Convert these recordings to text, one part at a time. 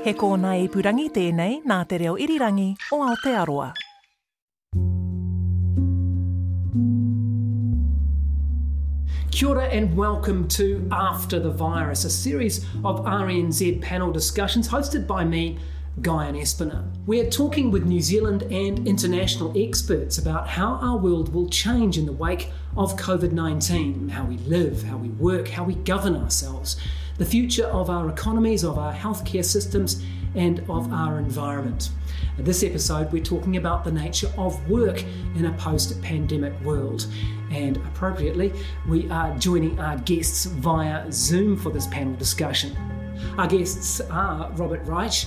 He kōna purangi tēnei nā te reo irirangi o Aotearoa. Kia ora and welcome to After the Virus, a series of RNZ panel discussions hosted by me, Guyon Espiner. We're talking with New Zealand and international experts about how our world will change in the wake of COVID 19, how we live, how we work, how we govern ourselves, the future of our economies, of our healthcare systems, and of our environment. In this episode, we're talking about the nature of work in a post pandemic world. And appropriately, we are joining our guests via Zoom for this panel discussion. Our guests are Robert Reich.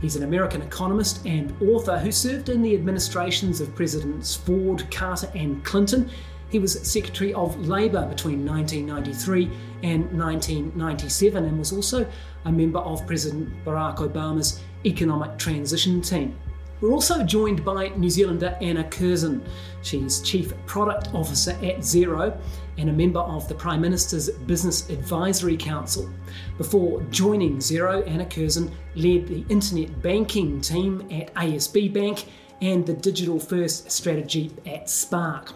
He's an American economist and author who served in the administrations of Presidents Ford, Carter, and Clinton. He was Secretary of Labour between 1993 and 1997 and was also a member of President Barack Obama's Economic Transition Team. We're also joined by New Zealander Anna Curzon. She's Chief Product Officer at Xero and a member of the Prime Minister's Business Advisory Council. Before joining Xero, Anna Curzon led the internet banking team at ASB Bank and the digital first strategy at Spark.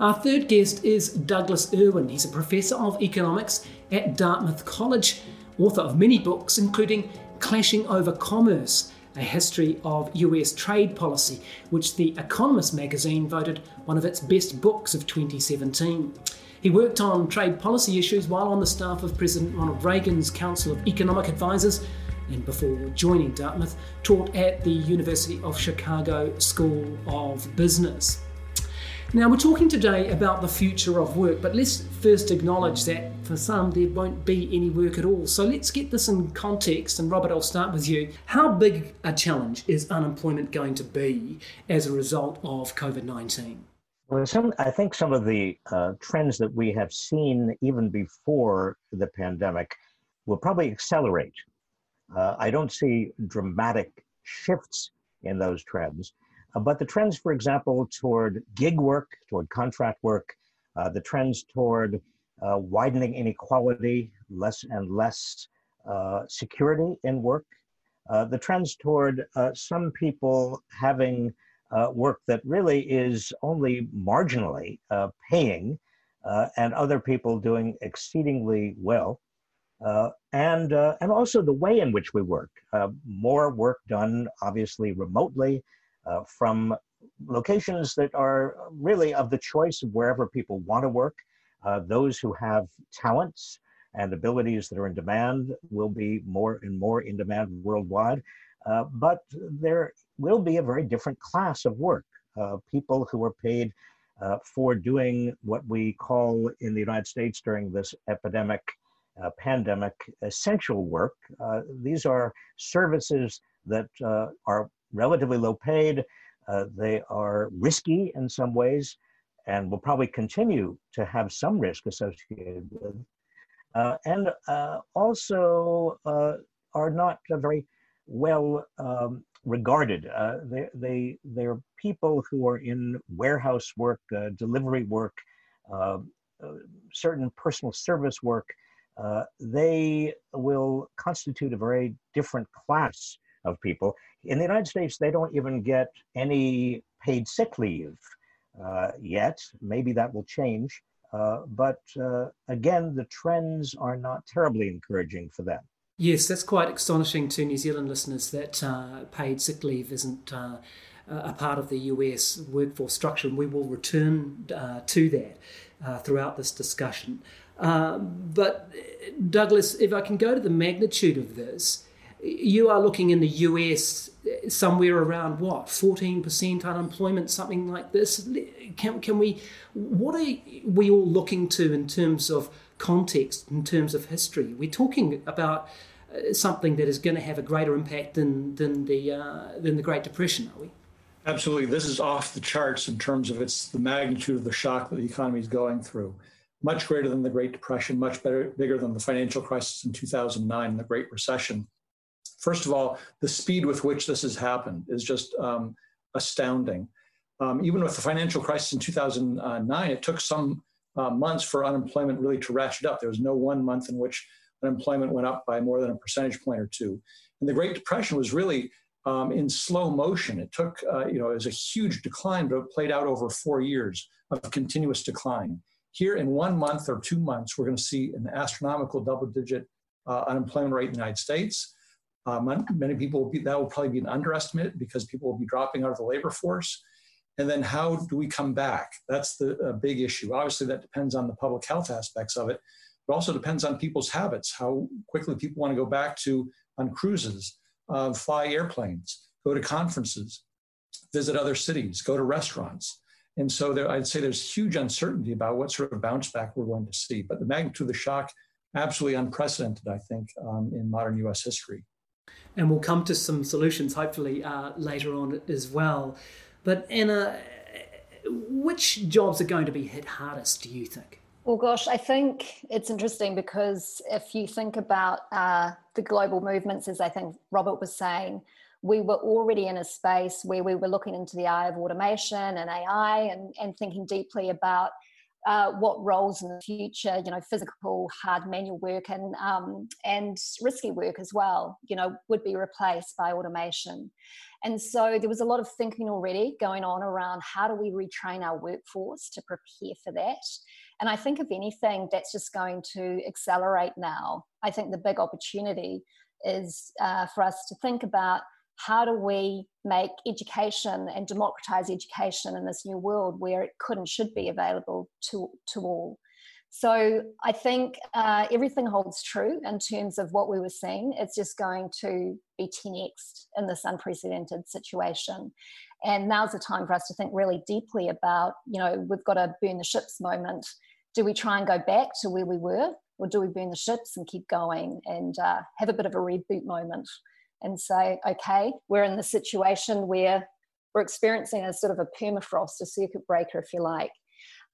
Our third guest is Douglas Irwin. He's a professor of economics at Dartmouth College, author of many books, including Clashing Over Commerce a history of US trade policy, which The Economist magazine voted one of its best books of 2017. He worked on trade policy issues while on the staff of President Ronald Reagan's Council of Economic Advisers and before joining Dartmouth, taught at the University of Chicago School of Business. Now, we're talking today about the future of work, but let's first acknowledge that for some there won't be any work at all. So let's get this in context. And Robert, I'll start with you. How big a challenge is unemployment going to be as a result of COVID 19? Well, some, I think some of the uh, trends that we have seen even before the pandemic will probably accelerate. Uh, I don't see dramatic shifts in those trends. Uh, but the trends, for example, toward gig work, toward contract work, uh, the trends toward uh, widening inequality, less and less uh, security in work, uh, the trends toward uh, some people having work that really is only marginally paying, and other people doing exceedingly well. and and also the way in which we work, more work done obviously remotely, uh, from locations that are really of the choice of wherever people want to work. Uh, those who have talents and abilities that are in demand will be more and more in demand worldwide. Uh, but there will be a very different class of work. Uh, people who are paid uh, for doing what we call in the United States during this epidemic, uh, pandemic, essential work. these are services that are relatively low paid. Uh, they are risky in some ways and will probably continue to have some risk associated with. Uh, and uh, also uh, are not very well um, regarded. Uh, they, they, they're people who are in warehouse work, uh, delivery work, certain personal service work. they will constitute a very different class of people. In the United States, they don't even get any paid sick leave uh, yet. Maybe that will change. Uh, but uh, again, the trends are not terribly encouraging for them. Yes, that's quite astonishing to New Zealand listeners that uh, paid sick leave isn't uh, a part of the US workforce structure, and we will return uh, to that throughout this discussion. but, Douglas, if I can go to the magnitude of this, you are looking in the US somewhere around what 14% unemployment something like this can, can we what are we all looking to in terms of context in terms of history. We're talking about uh, something that is going to have a greater impact than than the uh, than the Great Depression, are we? Absolutely, this is off the charts in terms of its the magnitude of the shock that the economy is going through. Much greater than the Great Depression, much better, bigger than the financial crisis in 2009 and the Great Recession. First of all, the speed with which this has happened is just um, astounding. Um, even with the financial crisis in 2009, it took some uh, months for unemployment really to ratchet up. There was no one month in which unemployment went up by more than a percentage point or two. And the Great Depression was really um, in slow motion. It took, uh, you know, it was a huge decline, but it played out over four years of continuous decline. Here, in one month or two months, we're going to see an astronomical double-digit uh, unemployment rate in the United States. Um, many people will be, that will probably be an underestimate because people will be dropping out of the labor force. And then how do we come back? That's the big issue. Obviously, that depends on the public health aspects of it, but also depends on people's habits, how quickly people want to go back to on cruises, uh, fly airplanes, go to conferences, visit other cities, go to restaurants. And so there, I'd say there's huge uncertainty about what sort of bounce back we're going to see. But the magnitude of the shock, absolutely unprecedented, I think, um, in modern US history. And we'll come to some solutions hopefully uh, later on as well. But Anna, which jobs are going to be hit hardest, do you think? Well, gosh, I think it's interesting because if you think about uh, the global movements, as I think Robert was saying, we were already in a space where we were looking into the eye of automation and AI and, and thinking deeply about uh, what roles in the future, you know, physical, hard manual work and um, and risky work as well, you know, would be replaced by automation. And so there was a lot of thinking already going on around how do we retrain our workforce to prepare for that. And I think, if anything, that's just going to accelerate now. I think the big opportunity is uh, for us to think about how do we make education and democratize education in this new world where it could and should be available to, to all. So I think uh, everything holds true in terms of what we were seeing. It's just going to be 10x in this unprecedented situation. And now's the time for us to think really deeply about, you know, we've got a burn the ships moment. Do we try and go back to where we were, or do we burn the ships and keep going and uh, have a bit of a reboot moment and say, okay, we're in the situation where we're experiencing a sort of a permafrost, a circuit breaker, if you like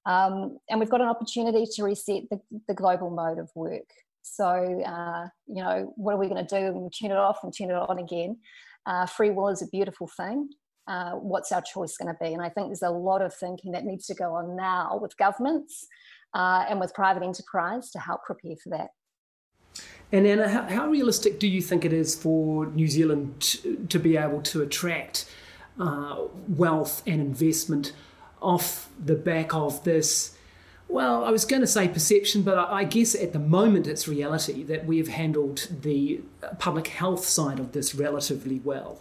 um, and we've got an opportunity to reset the, the global mode of work. So, uh, you know, what are we going to do? We turn it off and turn it on again. Uh, free will is a beautiful thing. Uh, what's our choice going to be? And I think there's a lot of thinking that needs to go on now with governments uh, and with private enterprise to help prepare for that. And Anna, how, how realistic do you think it is for New Zealand to, to be able to attract uh, wealth and investment off the back of this. Well, I was going to say perception, but I guess at the moment it's reality that we've handled the public health side of this relatively well.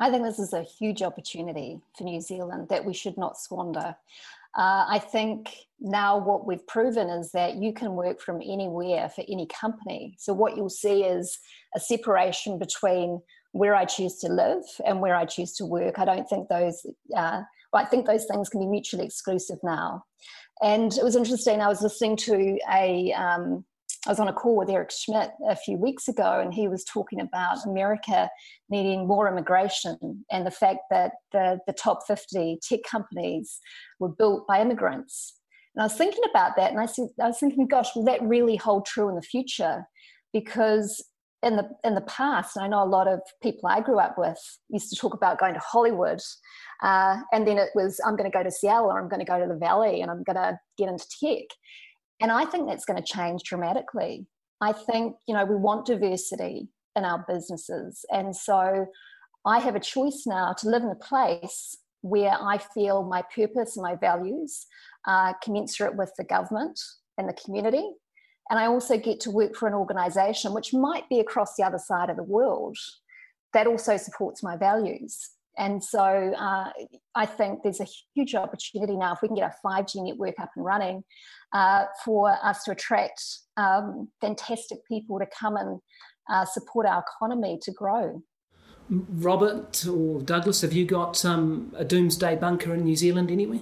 I think this is a huge opportunity for New Zealand that we should not squander. Uh, I think now what we've proven is that you can work from anywhere for any company. So, what you'll see is a separation between where I choose to live and where I choose to work. I don't think those uh, but I think those things can be mutually exclusive now. And it was interesting. I was listening to a, um, I was on a call with Eric Schmidt a few weeks ago, and he was talking about America needing more immigration and the fact that the, the top 50 tech companies were built by immigrants. And I was thinking about that, and I, said, I was thinking, gosh, will that really hold true in the future? Because in the in the past, I know a lot of people I grew up with used to talk about going to Hollywood, uh, and then it was I'm going to go to Seattle or I'm going to go to the Valley and I'm going to get into tech, and I think that's going to change dramatically. I think you know we want diversity in our businesses, and so I have a choice now to live in a place where I feel my purpose and my values are commensurate with the government and the community and I also get to work for an organization which might be across the other side of the world that also supports my values. And so uh, I think there's a huge opportunity now if we can get our 5G network up and running uh, for us to attract um, fantastic people to come and uh, support our economy to grow. Robert or Douglas, have you got um, a doomsday bunker in New Zealand anywhere?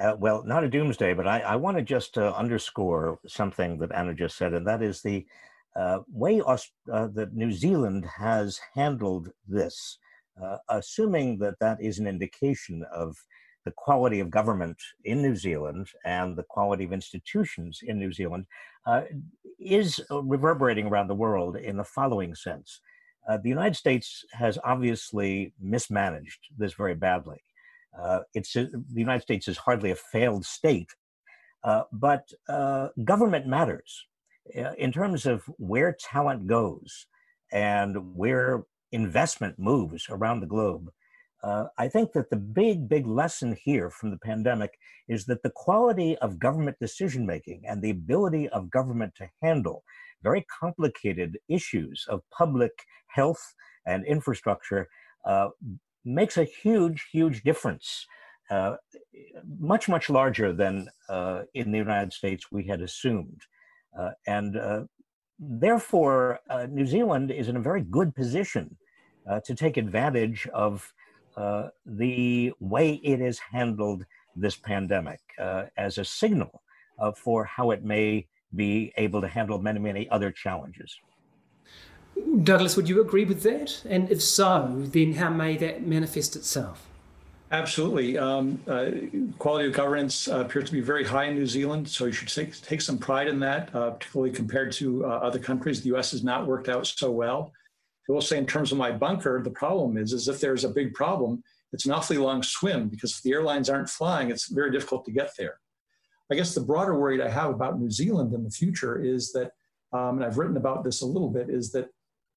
Uh, well, not a doomsday, but I, I want to just uh, underscore something that Anna just said, and that is the uh, way Aust- uh, that New Zealand has handled this, uh, assuming that that is an indication of the quality of government in New Zealand and the quality of institutions in New Zealand, uh, is reverberating around the world in the following sense. the United States has obviously mismanaged this very badly. Uh, it's uh, the United States is hardly a failed state, uh, but uh, government matters uh, in terms of where talent goes and where investment moves around the globe. Uh, I think that the big, big lesson here from the pandemic is that the quality of government decision making and the ability of government to handle very complicated issues of public health and infrastructure uh, makes a huge, huge difference. Uh, much, much larger than uh, in the United States we had assumed. Uh, and uh, therefore, uh, New Zealand is in a very good position uh, to take advantage of the way it has handled this pandemic as a signal for how it may be able to handle many, many other challenges. Douglas, would you agree with that? And if so, then how may that manifest itself? Absolutely. Um, uh, quality of governance uh, appears to be very high in New Zealand, so you should take, take some pride in that, uh, particularly compared to uh, other countries. The U.S. has not worked out so well. I will say, in terms of my bunker, the problem is, is if there's a big problem, it's an awfully long swim because if the airlines aren't flying, it's very difficult to get there. I guess the broader worry I have about New Zealand in the future is that, um, and I've written about this a little bit, is that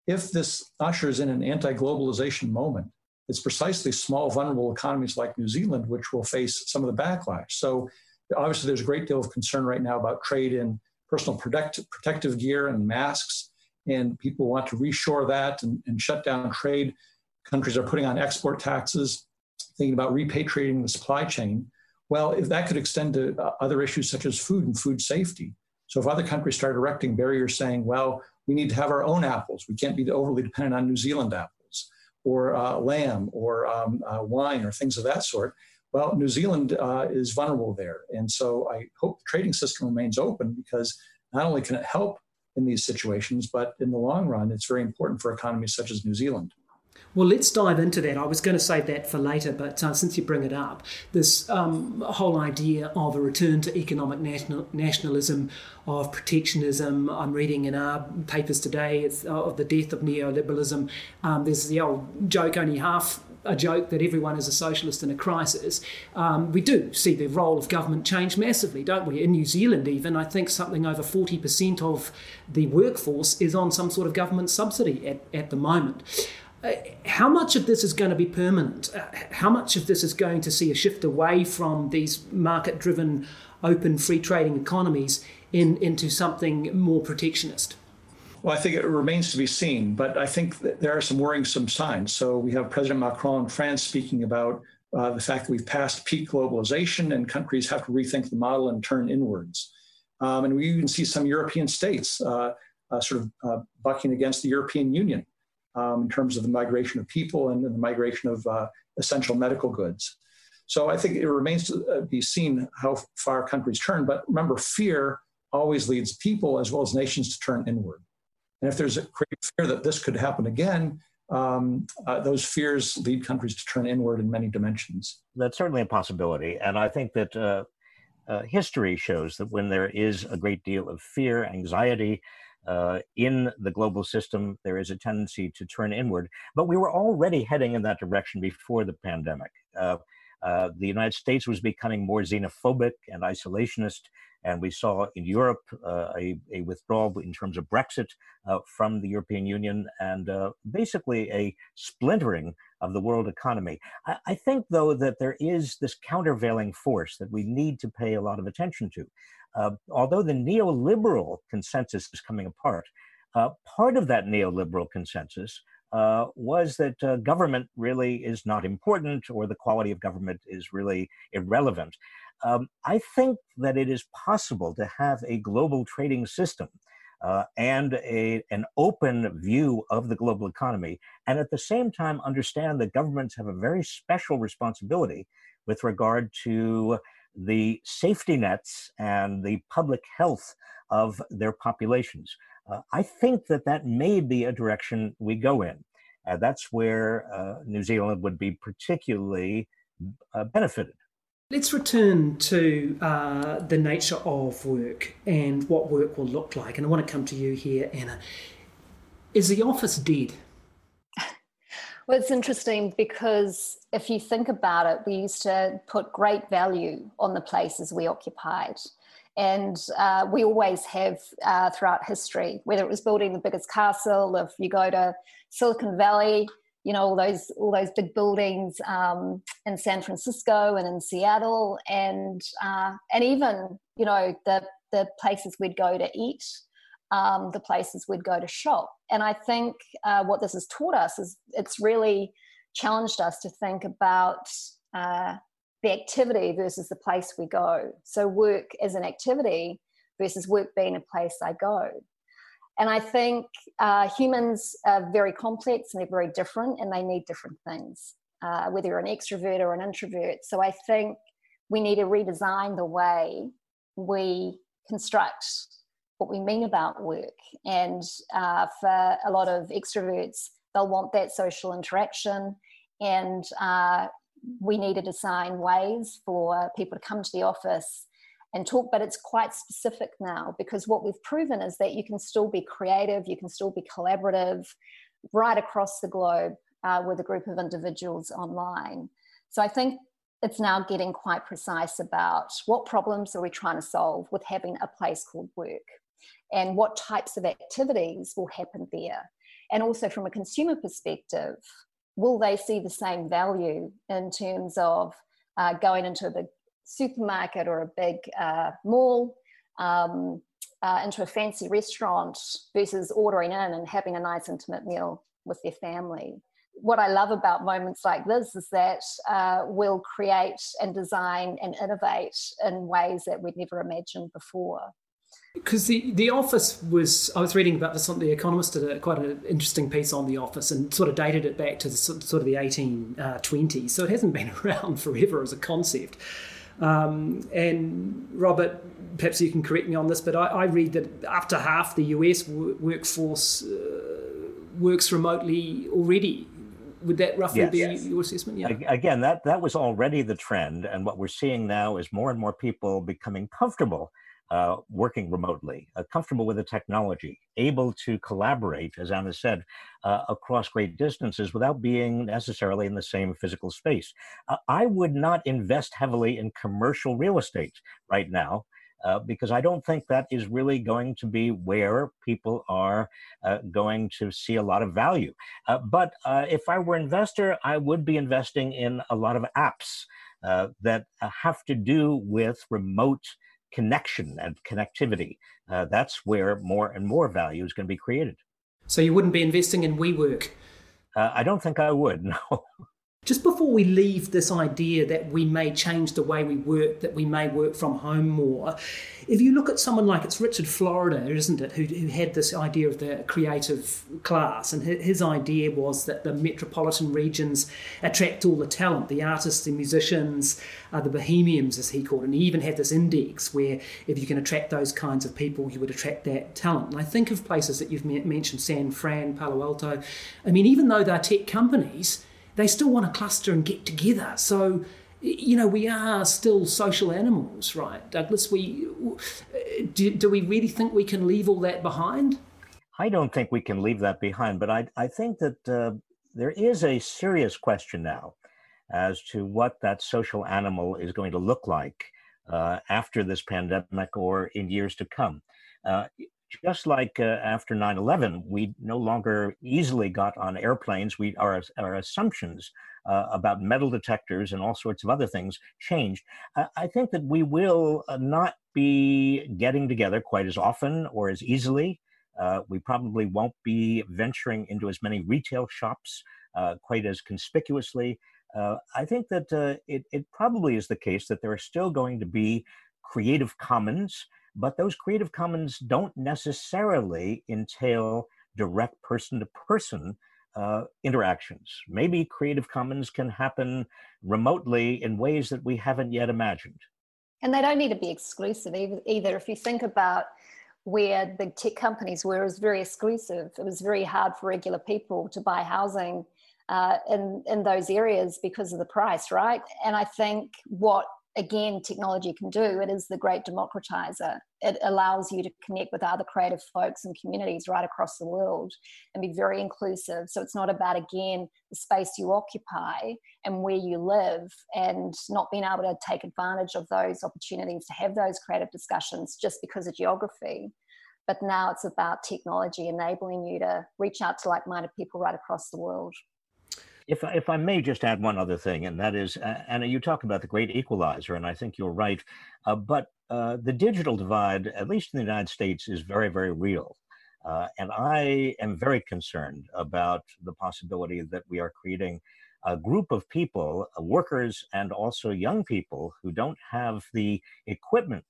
if this ushers in an anti globalization moment, it's precisely small, vulnerable economies like New Zealand which will face some of the backlash. So, obviously, there's a great deal of concern right now about trade in personal protect, protective gear and masks, and people want to reshore that and, and shut down trade. Countries are putting on export taxes, thinking about repatriating the supply chain. Well, if that could extend to uh, other issues such as food and food safety. So, if other countries start erecting barriers saying, well, we need to have our own apples. We can't be overly dependent on New Zealand apples or uh, lamb or um, uh, wine or things of that sort. Well, New Zealand uh, is vulnerable there. And so I hope the trading system remains open because not only can it help in these situations, but in the long run, it's very important for economies such as New Zealand. Well, let's dive into that. I was going to save that for later, but uh, since you bring it up, this um, whole idea of a return to economic national, nationalism, of protectionism. I'm reading in our papers today it's, uh, of the death of neoliberalism. Um, there's the old joke, only half a joke that everyone is a socialist in a crisis. Um, we do see the role of government change massively, don't we? In New Zealand, even, I think something over 40% of the workforce is on some sort of government subsidy at, at the moment. Uh, how much of this is going to be permanent? Uh, how much of this is going to see a shift away from these market driven, open, free trading economies in, into something more protectionist? Well, I think it remains to be seen, but I think there are some worrisome signs. So we have President Macron in France speaking about uh, the fact that we've passed peak globalization and countries have to rethink the model and turn inwards. Um, and we even see some European states uh, uh, sort of uh, bucking against the European Union um, in terms of the migration of people and, the migration of uh, essential medical goods. So I think it remains to uh, be seen how far countries turn. But remember, fear always leads people as well as nations to turn inward. And if there's a great fear that this could happen again, um, uh, those fears lead countries to turn inward in many dimensions. That's certainly a possibility. And I think that uh, uh, history shows that when there is a great deal of fear, anxiety, uh, in the global system, there is a tendency to turn inward. But we were already heading in that direction before the pandemic. Uh, uh, the United States was becoming more xenophobic and isolationist, and we saw in Europe uh, a, a, withdrawal in terms of Brexit uh, from the European Union and uh, basically a splintering of the world economy. I, I, think, though, that there is this countervailing force that we need to pay a lot of attention to. Uh, although the neoliberal consensus is coming apart, part of that neoliberal consensus uh, was that uh, government really is not important or the quality of government is really irrelevant. Um, I think that it is possible to have a global trading system uh, and a, an open view of the global economy, and at the same time understand that governments have a very special responsibility with regard to the safety nets and the public health of their populations. Uh, I think that that may be a direction we go in. Uh, that's where uh, New Zealand would be particularly uh, benefited. Let's return to uh, the nature of work and what work will look like. And I want to come to you here, Anna. Is the office dead? Well, it's interesting because if you think about it, we used to put great value on the places we occupied. And uh, we always have uh, throughout history, whether it was building the biggest castle, if you go to Silicon Valley, you know all those all those big buildings um, in San Francisco and in Seattle, and uh, and even you know the the places we'd go to eat, um, the places we'd go to shop. And I think uh, what this has taught us is it's really challenged us to think about uh, the activity versus the place we go. So work as an activity versus work being a place I go. And I think uh, humans are very complex and they're very different and they need different things, uh, whether you're an extrovert or an introvert. So I think we need to redesign the way we construct what we mean about work. And uh, for a lot of extroverts, they'll want that social interaction. And uh, we need to design ways for people to come to the office and talk, but it's quite specific now because what we've proven is that you can still be creative, you can still be collaborative right across the globe uh, with a group of individuals online. So I think it's now getting quite precise about what problems are we trying to solve with having a place called work and what types of activities will happen there. And also from a consumer perspective, will they see the same value in terms of uh, going into a big supermarket or a big uh, mall um, uh, into a fancy restaurant versus ordering in and having a nice intimate meal with their family. What I love about moments like this is that uh, we'll create and design and innovate in ways that we'd never imagined before because the, the office was i was reading about this on the economist did a, quite an interesting piece on the office and sort of dated it back to the, sort of the 1820s uh, so it hasn't been around forever as a concept um, and robert perhaps you can correct me on this but i, I read that up to half the us workforce uh, works remotely already would that roughly yes, be yes. your assessment? Yeah. Again, that that was already the trend, and what we're seeing now is more and more people becoming comfortable uh, working remotely, uh, comfortable with the technology, able to collaborate, as Anna said, uh, across great distances without being necessarily in the same physical space. Uh, I would not invest heavily in commercial real estate right now. Uh, because I don't think that is really going to be where people are uh, going to see a lot of value. but if I were an investor, I would be investing in a lot of apps that have to do with remote connection and connectivity. Uh, that's where more and more value is going to be created. So you wouldn't be investing in WeWork? Uh, I don't think I would, no. Just before we leave this idea that we may change the way we work, that we may work from home more, if you look at someone like it's Richard Florida, isn't it, who, who had this idea of the creative class, and his idea was that the metropolitan regions attract all the talent, the artists, the musicians, uh, the bohemians, as he called it. And he even had this index where if you can attract those kinds of people, you would attract that talent. And I think of places that you've mentioned, San Fran, Palo Alto. I mean, even though they're tech companies, they still want to cluster and get together. So, you know, we are still social animals, right, Douglas? We do, do we really think we can leave all that behind? I don't think we can leave that behind, but I, I think that uh, there is a serious question now as to what that social animal is going to look like uh, after this pandemic or in years to come. Uh, just like uh, after 9-11 we no longer easily got on airplanes. We our, our assumptions uh, about metal detectors and all sorts of other things changed. Uh, i think that we will uh, not be getting together quite as often or as easily. Uh, we probably won't be venturing into as many retail shops uh, quite as conspicuously. I think that it, it probably is the case that there are still going to be creative commons but those Creative Commons don't necessarily entail direct person to person interactions. Maybe Creative Commons can happen remotely in ways that we haven't yet imagined. And they don't need to be exclusive either. If you think about where the tech companies were, it was very exclusive. It was very hard for regular people to buy housing uh, in in those areas because of the price, right? And I think what again technology can do it is the great democratizer. It allows you to connect with other creative folks and communities right across the world and be very inclusive. So it's not about again the space you occupy and where you live and not being able to take advantage of those opportunities to have those creative discussions just because of geography. But now it's about technology enabling you to reach out to like-minded people right across the world if, if I may just add one other thing, and that is, uh, Anna, you talk about the great equalizer, and I think you're right. Uh, but uh, the digital divide, at least in the United States, is very, very real. Uh, and I am very concerned about the possibility that we are creating a group of people, uh, workers and also young people, who don't have the equipment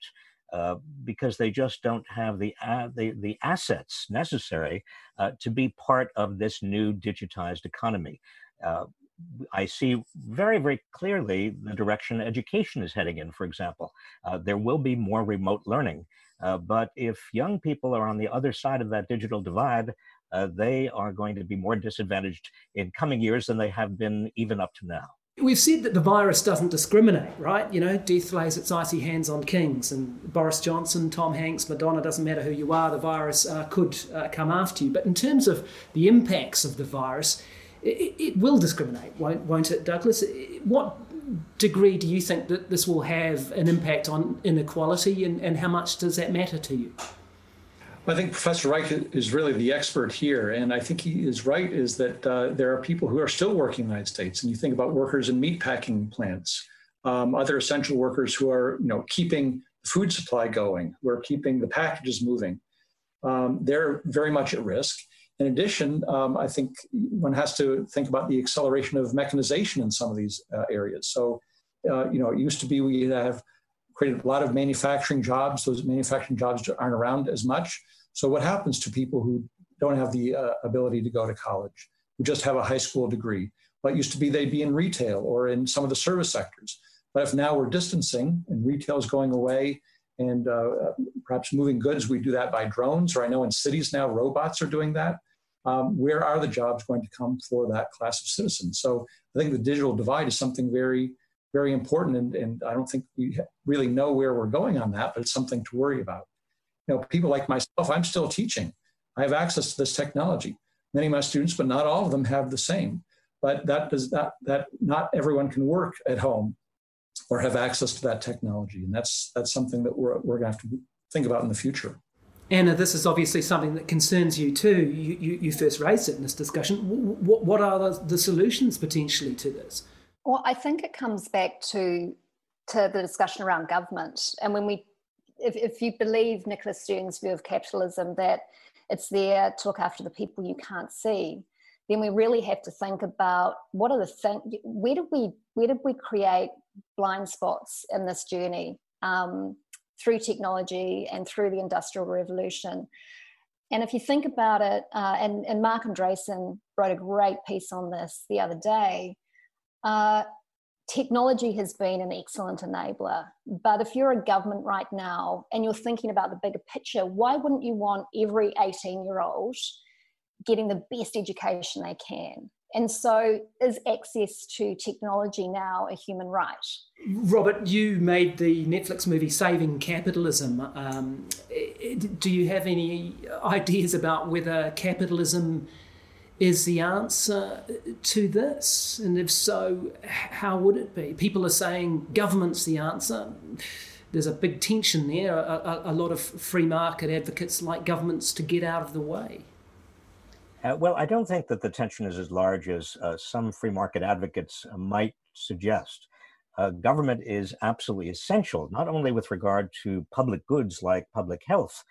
uh, because they just don't have the, uh, the, the assets necessary uh, to be part of this new digitized economy uh, I see very, very clearly the direction education is heading in, for example. Uh, there will be more remote learning. Uh, but if young people are on the other side of that digital divide, uh, they are going to be more disadvantaged in coming years than they have been even up to now. We've said that the virus doesn't discriminate, right? You know, death lays its icy hands on kings, and Boris Johnson, Tom Hanks, Madonna, doesn't matter who you are, the virus uh, could uh, come after you. But in terms of the impacts of the virus, it, it will discriminate, won't, won't it, Douglas? What degree do you think that this will have an impact on inequality, and, and how much does that matter to you? I think Professor Reich is really the expert here, and I think he is right. Is that uh, there are people who are still working in the United States, and you think about workers in meatpacking plants, um, other essential workers who are, you know, keeping the food supply going, who are keeping the packages moving. Um, they're very much at risk. In addition, um, I think one has to think about the acceleration of mechanization in some of these uh, areas. So, uh, you know, it used to be we have created a lot of manufacturing jobs. Those manufacturing jobs aren't around as much. So, what happens to people who don't have the uh, ability to go to college, who just have a high school degree? What used to be they'd be in retail or in some of the service sectors. But if now we're distancing and retail is going away and uh, perhaps moving goods, we do that by drones, or I know in cities now robots are doing that um, where are the jobs going to come for that class of citizens? So I think the digital divide is something very, very important, and, and I don't think we really know where we're going on that, but it's something to worry about. You know, people like myself, I'm still teaching. I have access to this technology. Many of my students, but not all of them, have the same. But that does not that not everyone can work at home or have access to that technology, and that's that's something that we're we're going to have to think about in the future. Anna, this is obviously something that concerns you too. You, you, you first raised it in this discussion. What, what are the, the solutions potentially to this? Well, I think it comes back to to the discussion around government. And when we, if, if you believe Nicholas Stern's view of capitalism, that it's there to look after the people you can't see, then we really have to think about what are the things, where did we, where did we create blind spots in this journey? Um, through technology and through the Industrial Revolution. And if you think about it, uh, and, and Marc Andreessen wrote a great piece on this the other day, uh, technology has been an excellent enabler. But if you're a government right now and you're thinking about the bigger picture, why wouldn't you want every 18 year old getting the best education they can? And so, is access to technology now a human right? Robert, you made the Netflix movie Saving Capitalism. Um, do you have any ideas about whether capitalism is the answer to this? And if so, how would it be? People are saying government's the answer. There's a big tension there. A, a, a lot of free market advocates like governments to get out of the way. Uh, well, I don't think that the tension is as large as uh, some free market advocates might suggest. Uh, government is absolutely essential, not only with regard to public goods like public health,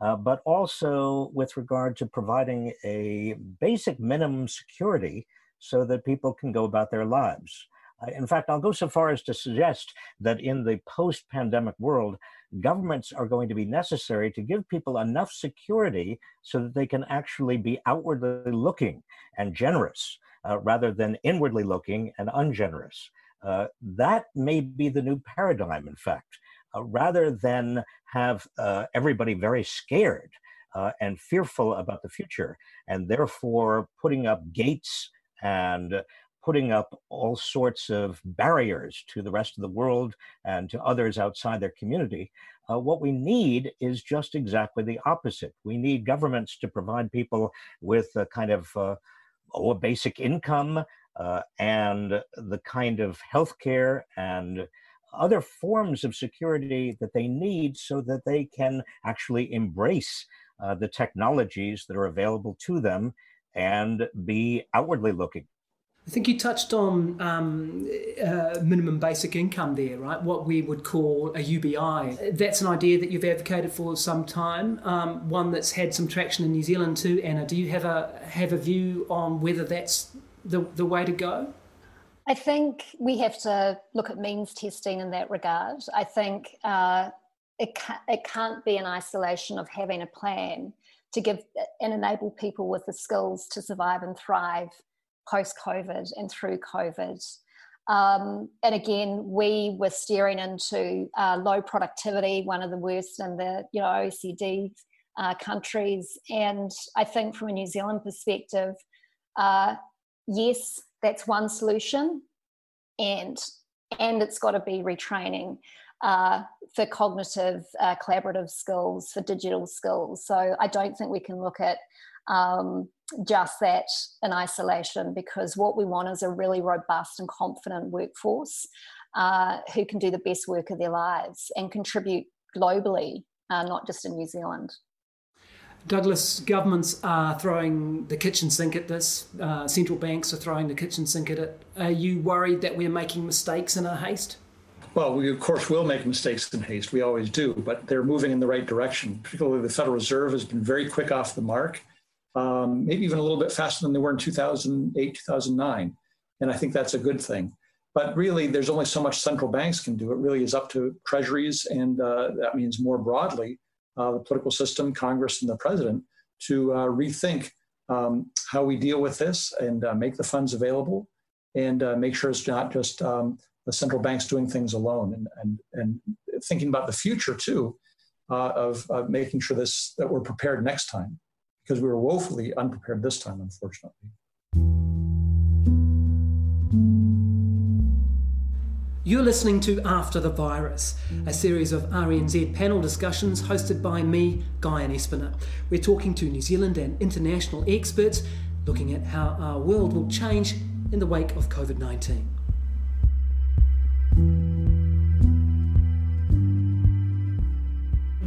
uh, but also with regard to providing a basic minimum security so that people can go about their lives. Uh, in fact, I'll go so far as to suggest that in the post pandemic world, governments are going to be necessary to give people enough security so that they can actually be outwardly looking and generous uh, rather than inwardly looking and ungenerous. Uh, that may be the new paradigm, in fact. uh, rather than have uh, everybody very scared uh, and fearful about the future, and therefore putting up gates and putting up all sorts of barriers to the rest of the world and to others outside their community. Uh, what we need is just exactly the opposite. We need governments to provide people with a kind of uh, oh, a basic income uh, and the kind of healthcare and other forms of security that they need so that they can actually embrace uh, the technologies that are available to them and be outwardly looking. I think you touched on um, uh, minimum basic income there, right? What we would call a UBI. That's an idea that you've advocated for some time. Um, one that's had some traction in New Zealand too. Anna, do you have a have a view on whether that's the the way to go? I think we have to look at means testing in that regard. I think uh, it ca- it can't be an isolation of having a plan to give and enable people with the skills to survive and thrive post COVID and through COVID. Um, and again, we were steering into uh, low productivity, one of the worst in the you know OECD uh, countries. And I think from a New Zealand perspective, uh, yes, that's one solution, and and it's got to be retraining uh, for cognitive, uh, collaborative skills, for digital skills. So I don't think we can look at um, just that in isolation because what we want is a really robust and confident workforce uh, who can do the best work of their lives and contribute globally, uh, not just in New Zealand. Douglas, governments are throwing the kitchen sink at this. Uh, central banks are throwing the kitchen sink at it. Are you worried that we're making mistakes in our haste? Well, we of course will make mistakes in haste. We always do, but they're moving in the right direction. Particularly, the Federal Reserve has been very quick off the mark um, maybe even a little bit faster than they were in 2008, 2009. And I think that's a good thing. But really, there's only so much central banks can do. It really is up to treasuries, and uh, that means more broadly uh, the political system, Congress, and the president to uh, rethink um, how we deal with this and uh, make the funds available and uh, make sure it's not just um, the central banks doing things alone and, and, and thinking about the future too uh, of making sure this that we're prepared next time because we were woefully unprepared this time, unfortunately. You're listening to After the Virus, a series of RNZ panel discussions hosted by me, Guyon Espiner. We're talking to New Zealand and international experts looking at how our world will change in the wake of COVID 19.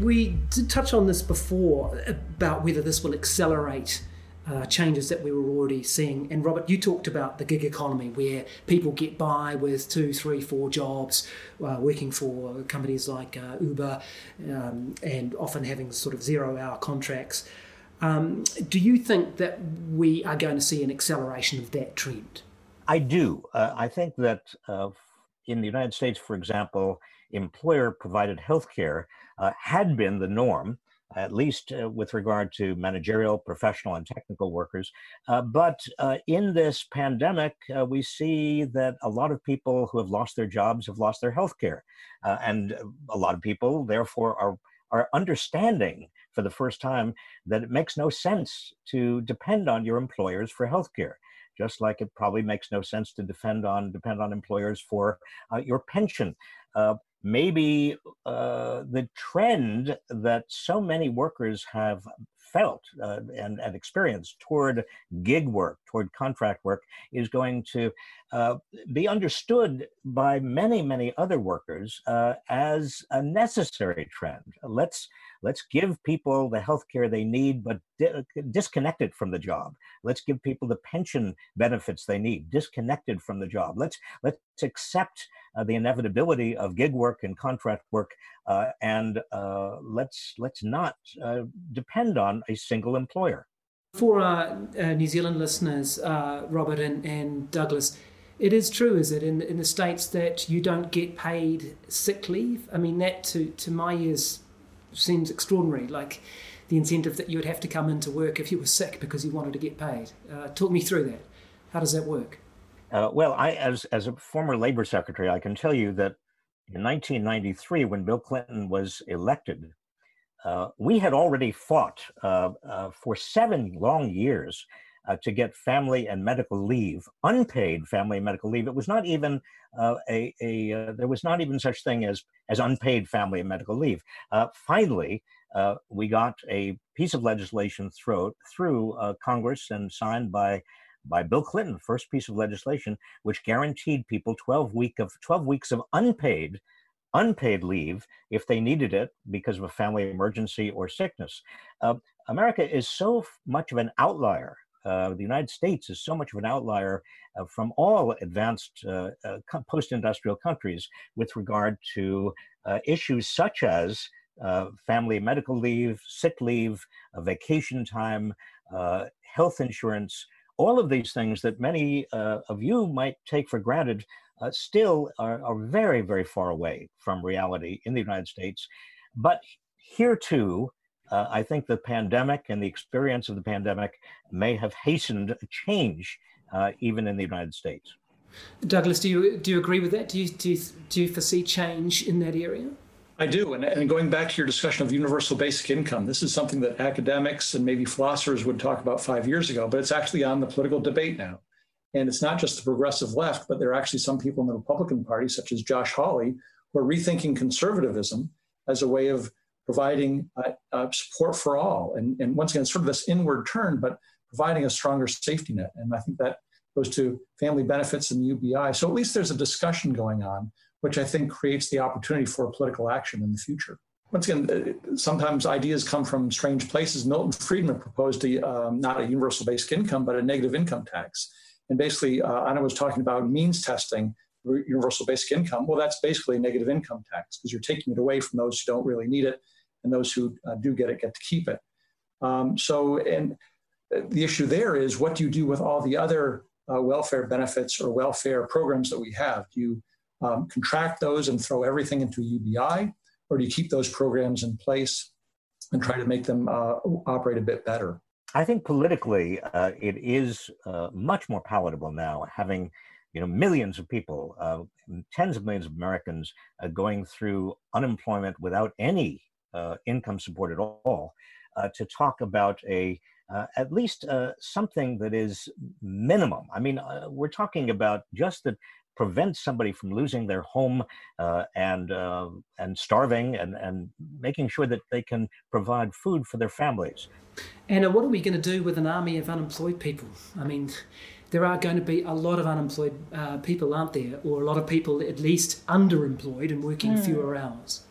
We did touch on this before about whether this will accelerate uh, changes that we were already seeing. And Robert, you talked about the gig economy where people get by with two, three, four jobs, uh, working for companies like uh, Uber, um, and often having sort of zero-hour contracts. Um, do you think that we are going to see an acceleration of that trend? I do. Uh, I think that uh, in the United States, for example, employer-provided health care uh, had been the norm, at least uh, with regard to managerial, professional, and technical workers. Uh, but uh, in this pandemic, uh, we see that a lot of people who have lost their jobs have lost their health care. Uh, and a lot of people, therefore, are, are understanding for the first time that it makes no sense to depend on your employers for health care just like it probably makes no sense to depend on depend on employers for uh, your pension. Uh, maybe uh, the trend that so many workers have felt uh, and, and experienced toward gig work, toward contract work, is going to uh, be understood by many, many other workers uh, as a necessary trend. Let's let's give people the health care they need, but di- disconnected from the job. Let's give people the pension benefits they need, disconnected from the job. Let's let's accept uh, the inevitability of gig work and contract work, uh, and uh, let's let's not uh, depend on a single employer. For uh, New Zealand listeners, uh, Robert and, and Douglas, it is true, is it, in, in the States that you don't get paid sick leave? I mean, that to, to my ears seems extraordinary. Like the incentive that you would have to come into work if you were sick because you wanted to get paid. Uh, talk me through that. How does that work? Uh, well, I, as as a former labor secretary, I can tell you that in 1993, when Bill Clinton was elected, uh, we had already fought uh, uh, for seven long years uh, to get family and medical leave, unpaid family and medical leave. It was not even uh, a, a uh, there was not even such thing as as unpaid family and medical leave. finally, we got a piece of legislation through through Congress and signed by by Bill Clinton, first piece of legislation, which guaranteed people 12 week of 12 weeks of unpaid unpaid leave if they needed it because of a family emergency or sickness. Uh, America is so much of an outlier. Uh, the United States is so much of an outlier uh, from all advanced uh, uh, post industrial countries with regard to uh, issues such as family medical leave, sick leave, vacation time, health insurance, all of these things that many uh, of you might take for granted uh, still are, are, very, very far away from reality in the United States. But here too, uh, I think the pandemic and the experience of the pandemic may have hastened a change uh, even in the United States. Douglas, do you do you agree with that? Do you do you, do you foresee change in that area? I do. And, and going back to your discussion of universal basic income, this is something that academics and maybe philosophers would talk about five years ago, but it's actually on the political debate now. And it's not just the progressive left, but there are actually some people in the Republican Party, such as Josh Hawley, who are rethinking conservatism as a way of providing uh, uh, support for all. And, and once again, sort of this inward turn, but providing a stronger safety net. And I think that goes to family benefits and UBI. So at least there's a discussion going on which I think creates the opportunity for political action in the future. Once again, uh, sometimes ideas come from strange places. Milton Friedman proposed a, um, not a universal basic income, but a negative income tax. And basically, uh, Anna was talking about means testing universal basic income. Well, that's basically a negative income tax because you're taking it away from those who don't really need it, and those who uh, do get it get to keep it. Um, so, and the issue there is what do you do with all the other uh, welfare benefits or welfare programs that we have? Do you um, contract those and throw everything into UBI, or do you keep those programs in place and try to make them uh, operate a bit better? I think politically, uh, it is uh, much more palatable now, having you know millions of people, uh, tens of millions of Americans uh, going through unemployment without any income support at all, to talk about a uh, at least uh, something that is minimum. I mean, uh, we're talking about just that prevent somebody from losing their home uh, and uh, and starving and and making sure that they can provide food for their families. Anna, what are we going to do with an army of unemployed people? I mean, there are going to be a lot of unemployed uh, people, aren't there, or a lot of people at least underemployed and working mm. fewer hours.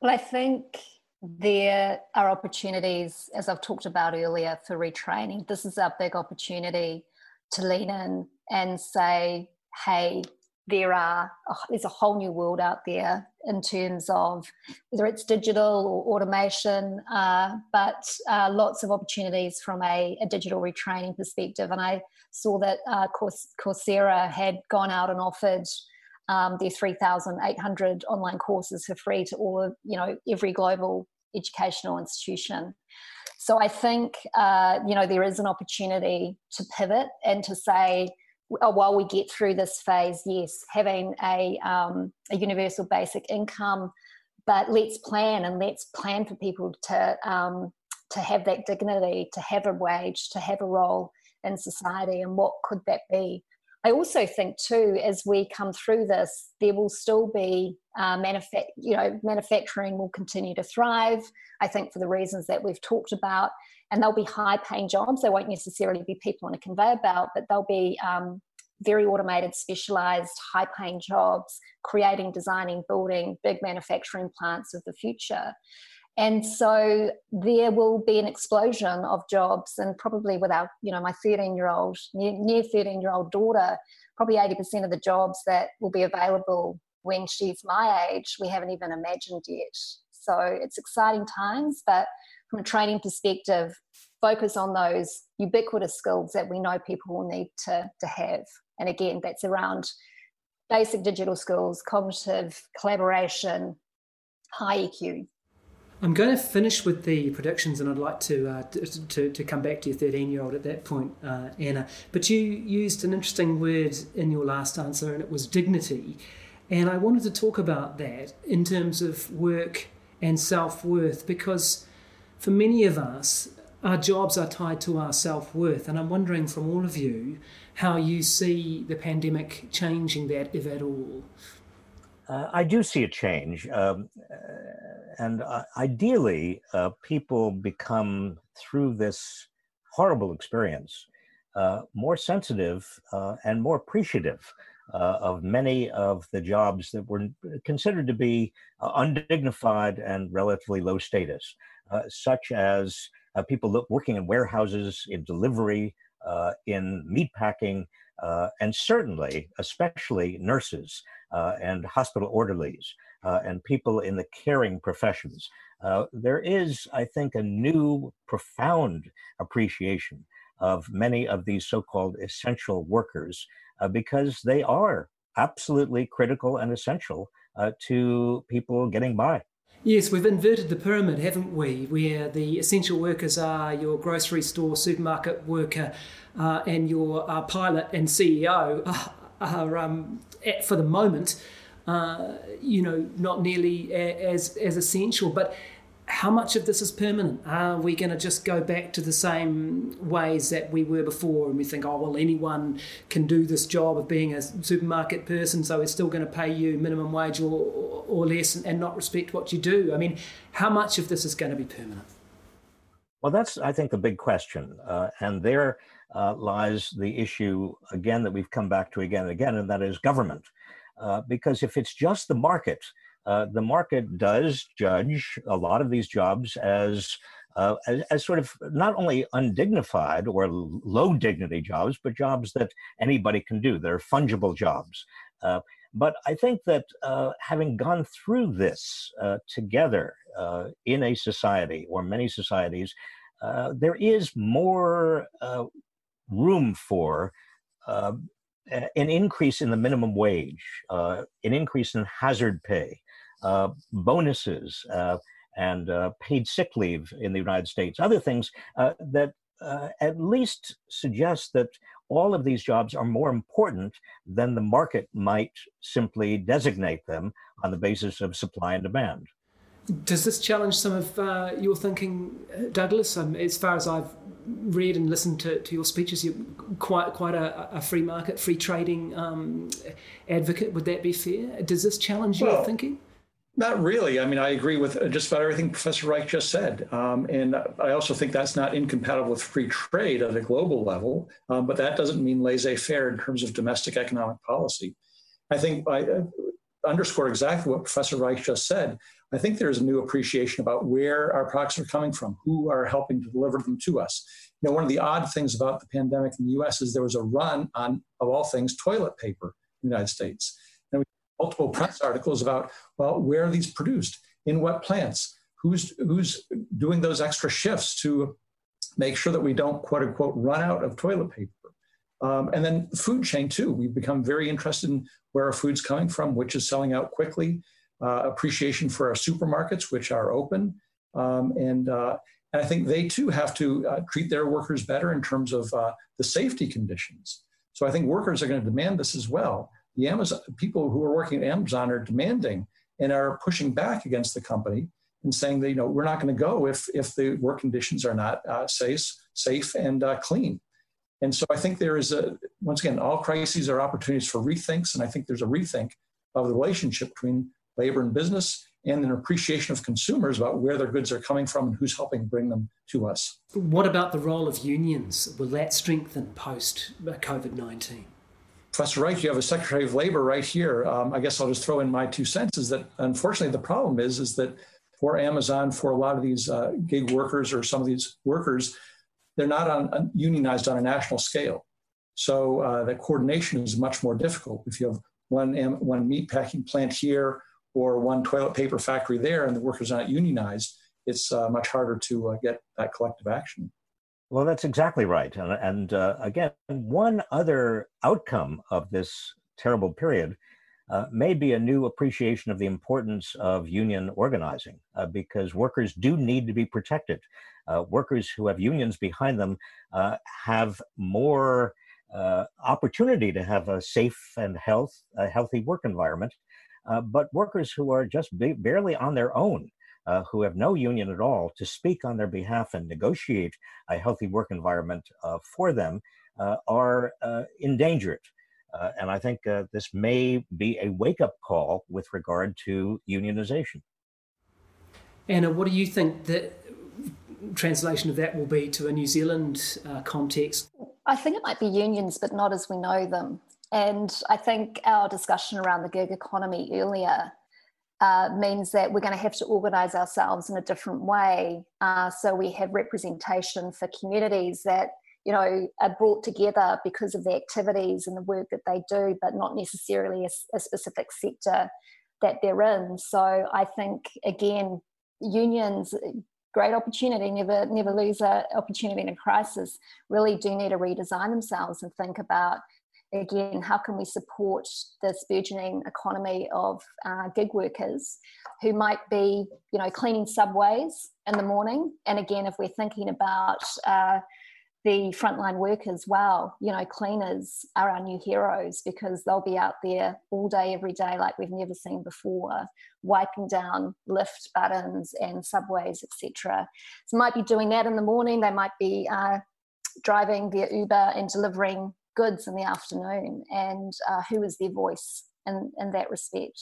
Well, I think there are opportunities, as I've talked about earlier, for retraining. This is our big opportunity to lean in and say, hey, there are oh, there's a whole new world out there in terms of whether it's digital or automation, uh, but uh, lots of opportunities from a, a, digital retraining perspective. And I saw that uh, Coursera had gone out and offered um, their 3,800 online courses for free to all of you know every global educational institution. So I think uh, you know there is an opportunity to pivot and to say uh, while we get through this phase, yes, having a, um, a universal basic income, but let's plan and let's plan for people to um, to have that dignity, to have a wage, to have a role in society, and what could that be? I also think too, as we come through this, there will still be uh, manufa- you know, manufacturing will continue to thrive. I think for the reasons that we've talked about, and they'll be high paying jobs. They won't necessarily be people on a conveyor belt, but they'll be um, very automated, specialized, high paying jobs, creating, designing, building big manufacturing plants of the future. And so there will be an explosion of jobs, and probably without, you know, my 13 year old, near 13 year old daughter, probably 80% of the jobs that will be available when she's my age, we haven't even imagined yet. So it's exciting times, but from a training perspective, focus on those ubiquitous skills that we know people will need to, to have. And again, that's around basic digital skills, cognitive collaboration, high EQ. I'm going to finish with the predictions, and I'd like to uh, to, to come back to your 13 year old at that point, uh, Anna. But you used an interesting word in your last answer, and it was dignity. And I wanted to talk about that in terms of work and self worth because for many of us, our jobs are tied to our self worth. And I'm wondering from all of you how you see the pandemic changing that, if at all. Uh, I do see a change. Um, uh, and uh, ideally, uh, people become, through this horrible experience, uh, more sensitive uh, and more appreciative of many of the jobs that were considered to be undignified and relatively low status, such as people working in warehouses, in delivery, in meatpacking, and certainly, especially nurses and hospital orderlies. and people in the caring professions. there is, I think, a new profound appreciation of many of these so called essential workers uh, because they are absolutely critical and essential uh, to people getting by. Yes, we've inverted the pyramid, haven't we? Where the essential workers are your grocery store, supermarket worker, uh, and your uh, pilot and CEO are, um, at, for the moment, uh, you know, not nearly as as essential. But how much of this is permanent? Are we going to just go back to the same ways that we were before and we think, oh, well, anyone can do this job of being a supermarket person, so it's still going to pay you minimum wage or, or less and, and not respect what you do? I mean, how much of this is going to be permanent? Well, that's, I think, the big question. Uh, and there uh, lies the issue, again, that we've come back to again and again, and that is government. Uh, because if it's just the market, uh, the market does judge a lot of these jobs as, uh, as, as sort of not only undignified or low dignity jobs, but jobs that anybody can do. They're fungible jobs. Uh, but I think that uh, having gone through this uh, together in a society or many societies, there is more room for an increase in the minimum wage, uh, an increase in hazard pay, uh, bonuses uh, and uh, paid sick leave in the United States, other things that at least suggest that all of these jobs are more important than the market might simply designate them on the basis of supply and demand. Does this challenge some of uh, your thinking, Douglas? Um, as far as I've read and listened to, to your speeches, you're quite quite a, a free market, free trading um, advocate. Would that be fair? Does this challenge well, your thinking? Not really. I mean, I agree with uh, just about everything Professor Reich just said. Um, and I also think that's not incompatible with free trade at a global level, um, but that doesn't mean laissez faire in terms of domestic economic policy. I think I uh, underscore exactly what Professor Reich just said. I think there's a new appreciation about where our products are coming from, who are helping to deliver them to us. You know, one of the odd things about the pandemic in the US is there was a run on, of all things, toilet paper in the United States multiple press articles about, well, where are these produced? In what plants? Who's, who's doing those extra shifts to make sure that we don't, quote unquote, run out of toilet paper? Um, and then food chain, too. We've become very interested in where our food's coming from, which is selling out quickly, uh, appreciation for our supermarkets, which are open. Um, and, uh, and I think they, too, have to uh, treat their workers better in terms of uh, the safety conditions. So I think workers are going to demand this as well the Amazon people who are working at Amazon are demanding and are pushing back against the company and saying that you know we're not going to go if if the work conditions are not uh, safe safe and uh, clean. And so I think there is a once again all crises are opportunities for rethinks, and I think there's a rethink of the relationship between labor and business and an appreciation of consumers about where their goods are coming from and who's helping bring them to us. What about the role of unions? Will that strengthen post COVID 19? Professor Reich, you have a Secretary of Labor right here. Um, I guess I'll just throw in my two cents is that unfortunately the problem is, is that for Amazon, for a lot of these uh, gig workers or some of these workers, they're not on, uh, unionized on a national scale. So uh, the coordination is much more difficult. If you have one, one meat packing plant here or one toilet paper factory there and the workers are not unionized, it's uh, much harder to uh, get that collective action. Well, that's exactly right. And, and uh, again, one other outcome of this terrible period uh, may be a new appreciation of the importance of union organizing uh, because workers do need to be protected. Uh, workers who have unions behind them uh, have more uh, opportunity to have a safe and health, a healthy work environment. but workers who are just barely on their own. Uh, who have no union at all to speak on their behalf and negotiate a healthy work environment uh, for them uh, are uh, endangered. Uh, and I think this may be a wake up call with regard to unionization. Anna, what do you think the translation of that will be to a New Zealand context? I think it might be unions, but not as we know them. And I think our discussion around the gig economy earlier uh, means that we're going to have to organise ourselves in a different way. Uh, so we have representation for communities that you know are brought together because of the activities and the work that they do, but not necessarily a, a specific sector that they're in. So I think again, unions great opportunity never never lose an opportunity in a crisis really do need to redesign themselves and think about again, how can we support this burgeoning economy of uh, gig workers who might be, you know, cleaning subways in the morning? And again, if we're thinking about uh, the frontline workers, well, you know, cleaners are our new heroes because they'll be out there all day, every day, like we've never seen before, wiping down lift buttons and subways, etc. So, might be doing that in the morning. They might be uh, driving their Uber and delivering goods in the afternoon and uh, who is their voice in, in that respect.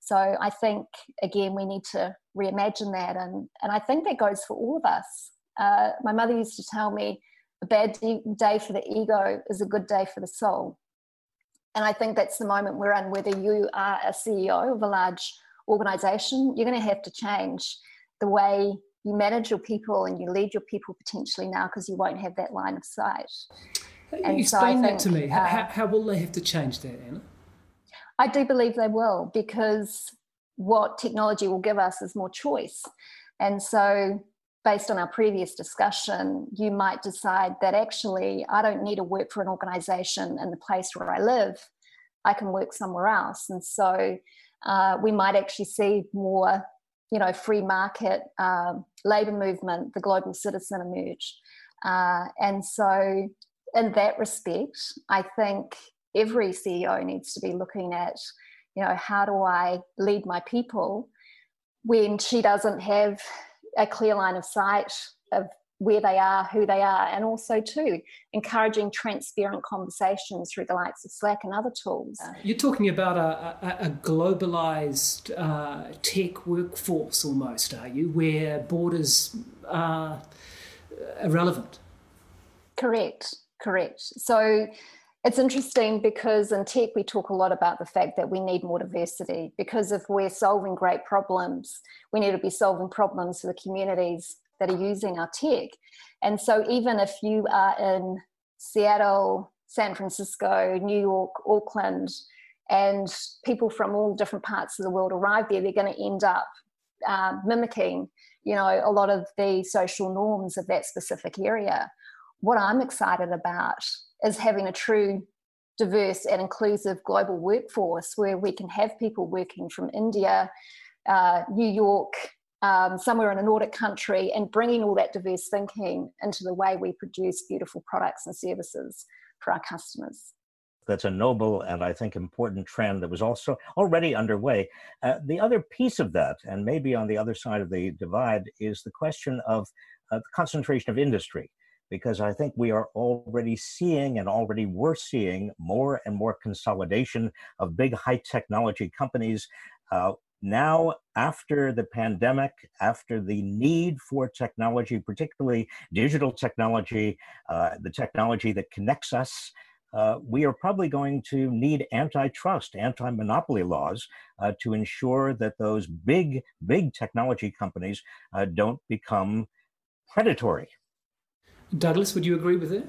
So I think, again, we need to reimagine that. And, and I think that goes for all of us. Uh, my mother used to tell me a bad day for the ego is a good day for the soul. And I think that's the moment we're in, whether you are a CEO of a large organization, you're going to have to change the way you manage your people and you lead your people potentially now because you won't have that line of sight. And Explain so that think, to me. Uh, how, how will they have to change that, Anna? I do believe they will because what technology will give us is more choice. And so, based on our previous discussion, you might decide that actually I don't need to work for an organization in the place where I live. I can work somewhere else. And so, uh, we might actually see more, you know, free market uh, labor movement, the global citizen emerge. Uh, and so in that respect, I think every CEO needs to be looking at, you know, how do I lead my people when she doesn't have a clear line of sight of where they are, who they are, and also too encouraging transparent conversations through the likes of Slack and other tools. You're talking about a, a, a globalized uh, tech workforce almost, are you, where borders are irrelevant? Correct. Correct. So it's interesting because in tech we talk a lot about the fact that we need more diversity because if we're solving great problems, we need to be solving problems for the communities that are using our tech. And so even if you are in Seattle, San Francisco, New York, Auckland, and people from all different parts of the world arrive there, they're going to end up uh, mimicking, you know, a lot of the social norms of that specific area what I'm excited about is having a true diverse and inclusive global workforce where we can have people working from India, uh, New York, um, somewhere in a Nordic country, and bringing all that diverse thinking into the way we produce beautiful products and services for our customers. That's a noble and I think important trend that was also already underway. Uh, the other piece of that, and maybe on the other side of the divide, is the question of uh, the concentration of industry because I think we are already seeing and already were seeing more and more consolidation of big high technology companies. Uh, now, after the pandemic, after the need for technology, particularly digital technology, uh, the technology that connects us, uh, we are probably going to need antitrust, anti monopoly laws uh, to ensure that those big, big technology companies uh, don't become predatory Douglas, would you agree with it?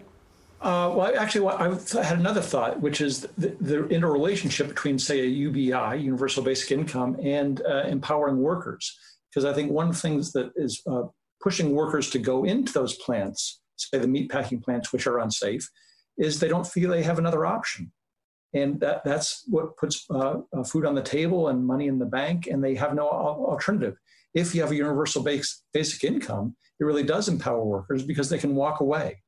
Uh, well, actually, I had another thought, which is the, the, interrelationship between, say, a UBI, Universal Basic Income, and uh, empowering workers. Because I think one of the things that is uh, pushing workers to go into those plants, say the meatpacking plants, which are unsafe, is they don't feel they have another option. And that, that's what puts uh, uh, food on the table and money in the bank, and they have no alternative. If you have a universal base, basic income, it really does empower workers because they can walk away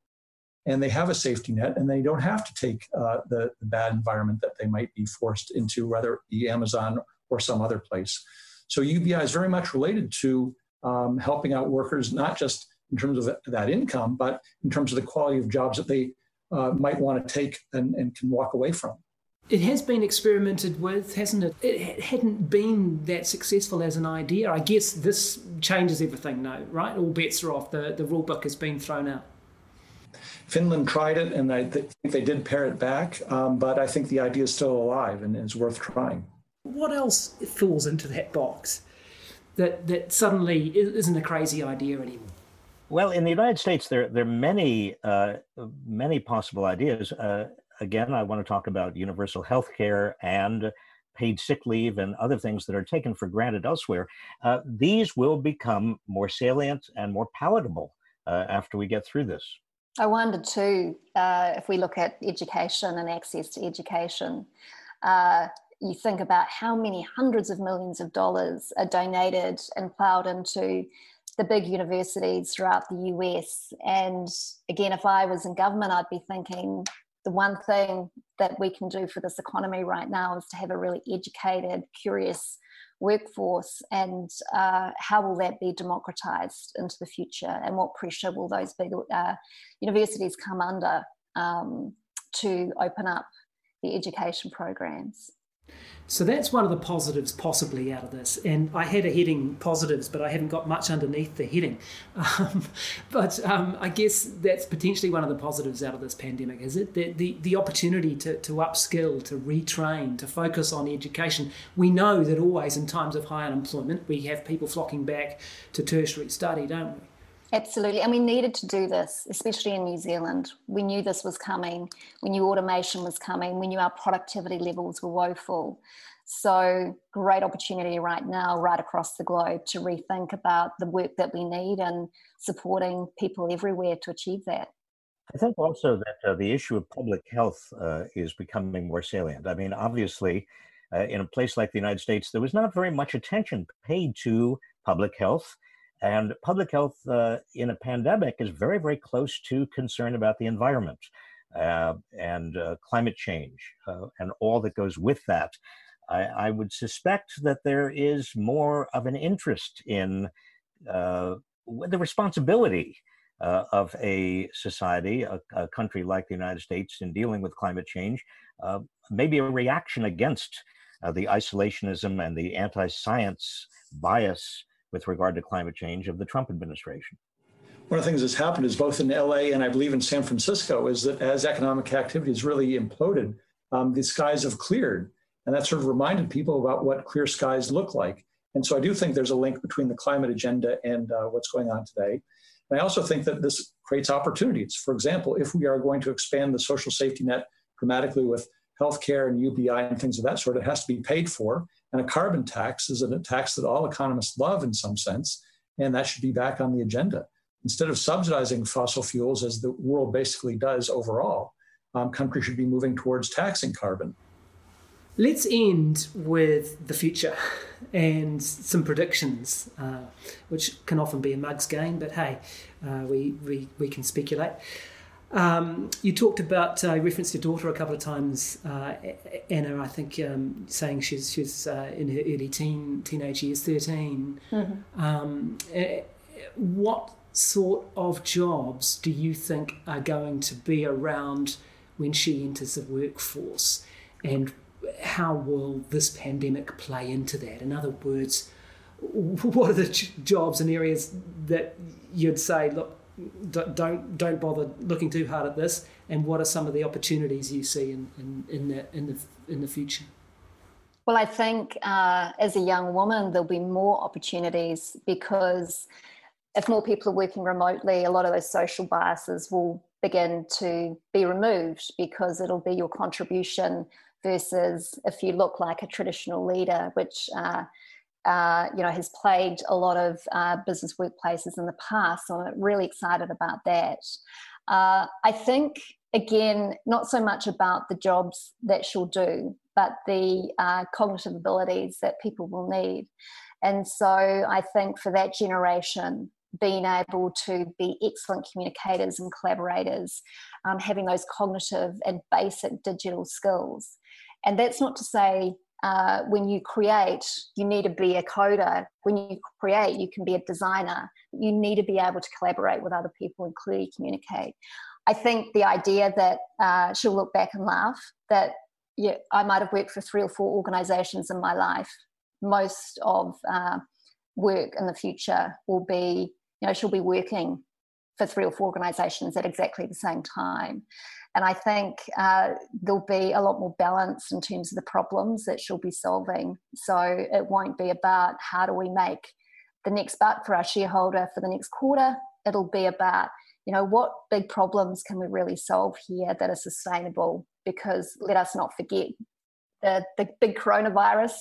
and they have a safety net and they don't have to take uh, the, the, bad environment that they might be forced into, whether it be Amazon or some other place. So UBI is very much related to um, helping out workers, not just in terms of that income, but in terms of the quality of jobs that they uh, might want to take and, and can walk away from. It has been experimented with, hasn't it? It hadn't been that successful as an idea. I guess this changes everything now, right? All bets are off. The, the rule book has been thrown out. Finland tried it, and I think they did pare it back, um, but I think the idea is still alive and is worth trying. What else falls into that box that, that suddenly isn't a crazy idea anymore? Well, in the United States, there, there are many, uh, many possible ideas. Uh, again, I want to talk about universal health care and paid sick leave and other things that are taken for granted elsewhere. Uh, these will become more salient and more palatable uh, after we get through this. I wonder too, uh, if we look at education and access to education, uh, you think about how many hundreds of millions of dollars are donated and plowed into the big universities throughout the US. And again, if I was in government, I'd be thinking the one thing that we can do for this economy right now is to have a really educated, curious workforce and uh, how will that be democratized into the future? And what pressure will those big uh, universities come under um, to open up the education programs so that's one of the positives possibly out of this. And I had a heading positives, but I haven't got much underneath the heading. Um, but um, I guess that's potentially one of the positives out of this pandemic, is it? The, the, the opportunity to, to upskill, to retrain, to focus on education. We know that always in times of high unemployment, we have people flocking back to tertiary study, don't we? Absolutely. And we needed to do this, especially in New Zealand. We knew this was coming. We knew automation was coming. We knew our productivity levels were woeful. So, great opportunity right now, right across the globe, to rethink about the work that we need and supporting people everywhere to achieve that. I think also that uh, the issue of public health uh, is becoming more salient. I mean, obviously, uh, in a place like the United States, there was not very much attention paid to public health and public health uh, in a pandemic is very, very close to concern about the environment uh, and uh, climate change uh, and all that goes with that. I, I, would suspect that there is more of an interest in uh, the responsibility uh, of a society, a, a, country like the United States, in dealing with climate change, maybe a reaction against the isolationism and the anti science bias with regard to climate change of the Trump administration. One of the things that's happened is both in LA and I believe in San Francisco is that as economic activity has really imploded, um, the skies have cleared. And that sort of reminded people about what clear skies look like. And so I do think there's a link between the climate agenda and uh, what's going on today. And I also think that this creates opportunities. For example, if we are going to expand the social safety net dramatically with healthcare and UBI and things of that sort, it has to be paid for. And a carbon tax is a tax that all economists love in some sense, and that should be back on the agenda. Instead of subsidizing fossil fuels, as the world basically does overall, um, countries should be moving towards taxing carbon. Let's end with the future and some predictions, uh, which can often be a mug's game, but hey, uh, we, we, we can speculate. Um, you talked about, uh, you referenced your daughter a couple of times, uh, Anna, I think, um, saying she's, she's uh, in her early teen, teenage years, 13. Mm-hmm. Um, eh, what sort of jobs do you think are going to be around when she enters the workforce? And how will this pandemic play into that? In other words, what are the jobs and areas that you'd say, look, don't don't bother looking too hard at this and what are some of the opportunities you see in in, in the in the in the future? Well i think uh, as a young woman there'll be more opportunities because if more people are working remotely a lot of those social biases will begin to be removed because it'll be your contribution versus if you look like a traditional leader which uh, uh, you know, has plagued a lot of uh, business workplaces in the past. So I'm really excited about that. Uh, I think, again, not so much about the jobs that she'll do, but the uh, cognitive abilities that people will need. And so I think for that generation, being able to be excellent communicators and collaborators, um, having those cognitive and basic digital skills. And that's not to say uh, when you create, you need to be a coder. When you create, you can be a designer. You need to be able to collaborate with other people and clearly communicate. I think the idea that uh, she'll look back and laugh that yeah, I might have worked for three or four organizations in my life. Most of uh, work in the future will be, you know, she'll be working for three or four organizations at exactly the same time. And I think uh, there'll be a lot more balance in terms of the problems that she'll be solving. So it won't be about how do we make the next buck for our shareholder for the next quarter. It'll be about, you know, what big problems can we really solve here that are sustainable? Because let us not forget the, the big coronavirus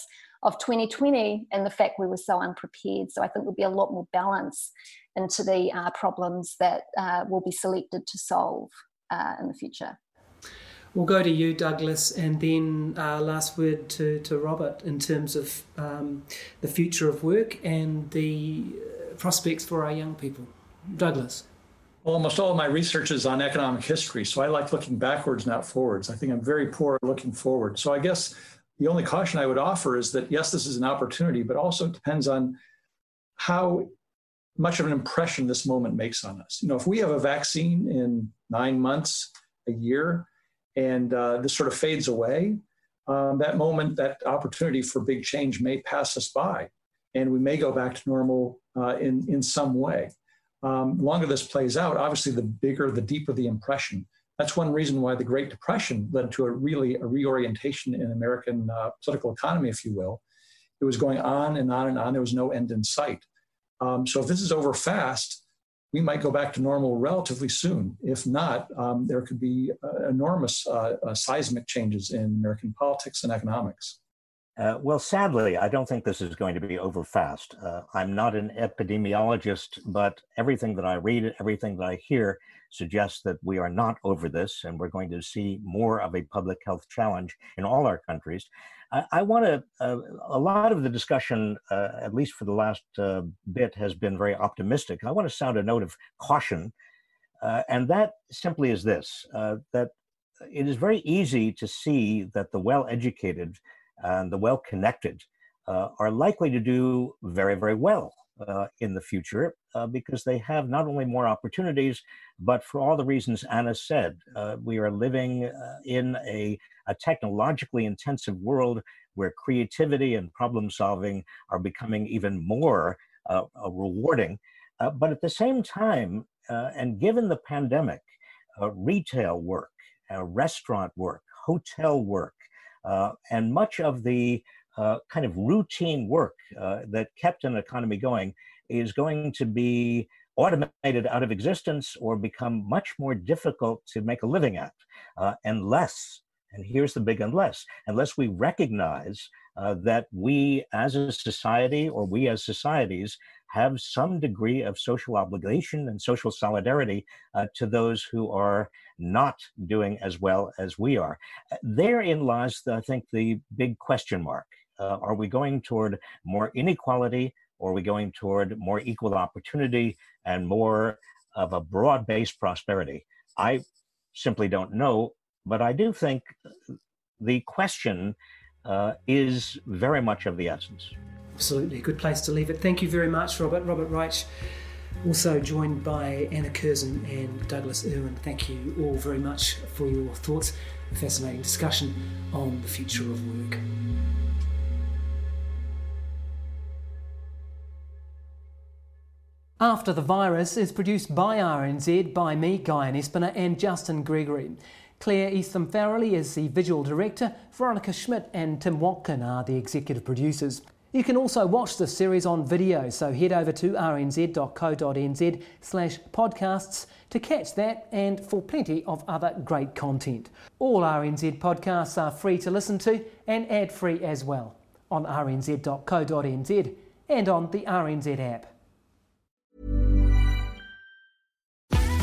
of 2020 and the fact we were so unprepared. So I think there'll be a lot more balance into the uh, problems that uh, will be selected to solve uh, in the future. We'll go to you, Douglas, and then uh, last word to, to Robert in terms of um, the future of work and the uh, prospects for our young people. Douglas. Almost all of my research is on economic history, so I like looking backwards, not forwards. I think I'm very poor at looking forward. So I guess the only caution I would offer is that yes, this is an opportunity, but also it depends on how much of an impression this moment makes on us. You know, if we have a vaccine in nine months, a year, and uh, this sort of fades away, um, that moment, that opportunity for big change may pass us by, and we may go back to normal uh, in in some way. Um, longer this plays out, obviously, the bigger, the deeper the impression. That's one reason why the Great Depression led to a really a reorientation in American uh, political economy, if you will. It was going on and on and on. There was no end in sight. Um, so if this is over fast, we might go back to normal relatively soon. If not, um, there could be uh, enormous uh, uh, seismic changes in American politics and economics. Uh, well, sadly, I don't think this is going to be over fast. Uh, I'm not an epidemiologist, but everything that I read, everything that I hear suggests that we are not over this, and we're going to see more of a public health challenge in all our countries. I, I want to, uh, a lot of the discussion, uh, at least for the last uh, bit, has been very optimistic. I want to sound a note of caution, uh, and that simply is this uh, that it is very easy to see that the well educated and the well connected uh, are likely to do very, very well in the future because they have not only more opportunities, but for all the reasons Anna said, we are living in a, a, technologically intensive world where creativity and problem solving are becoming even more uh, uh, rewarding. but at the same time, and given the pandemic, retail work, restaurant work, hotel work, and much of the uh, kind of routine work uh, that kept an economy going is going to be automated out of existence or become much more difficult to make a living at uh, unless and here's the big unless unless we recognize uh, that we as a society or we as societies have some degree of social obligation and social solidarity uh, to those who are not doing as well as we are. Therein lies, I think, the big question mark. Uh, are we going toward more inequality or are we going toward more equal opportunity and more of a broad based prosperity? I simply don't know, but I do think the question uh, is very much of the essence. Absolutely, good place to leave it. Thank you very much, Robert. Robert Reich, also joined by Anna Curzon and Douglas Irwin. Thank you all very much for your thoughts. Fascinating discussion on the future of work. After the Virus is produced by RNZ by me, Guyon Espiner, and Justin Gregory. Claire Eastham Farrelly is the visual director, Veronica Schmidt and Tim Watkin are the executive producers. You can also watch the series on video, so head over to rnz.co.nz slash podcasts to catch that and for plenty of other great content. All RNZ podcasts are free to listen to and ad free as well on rnz.co.nz and on the RNZ app.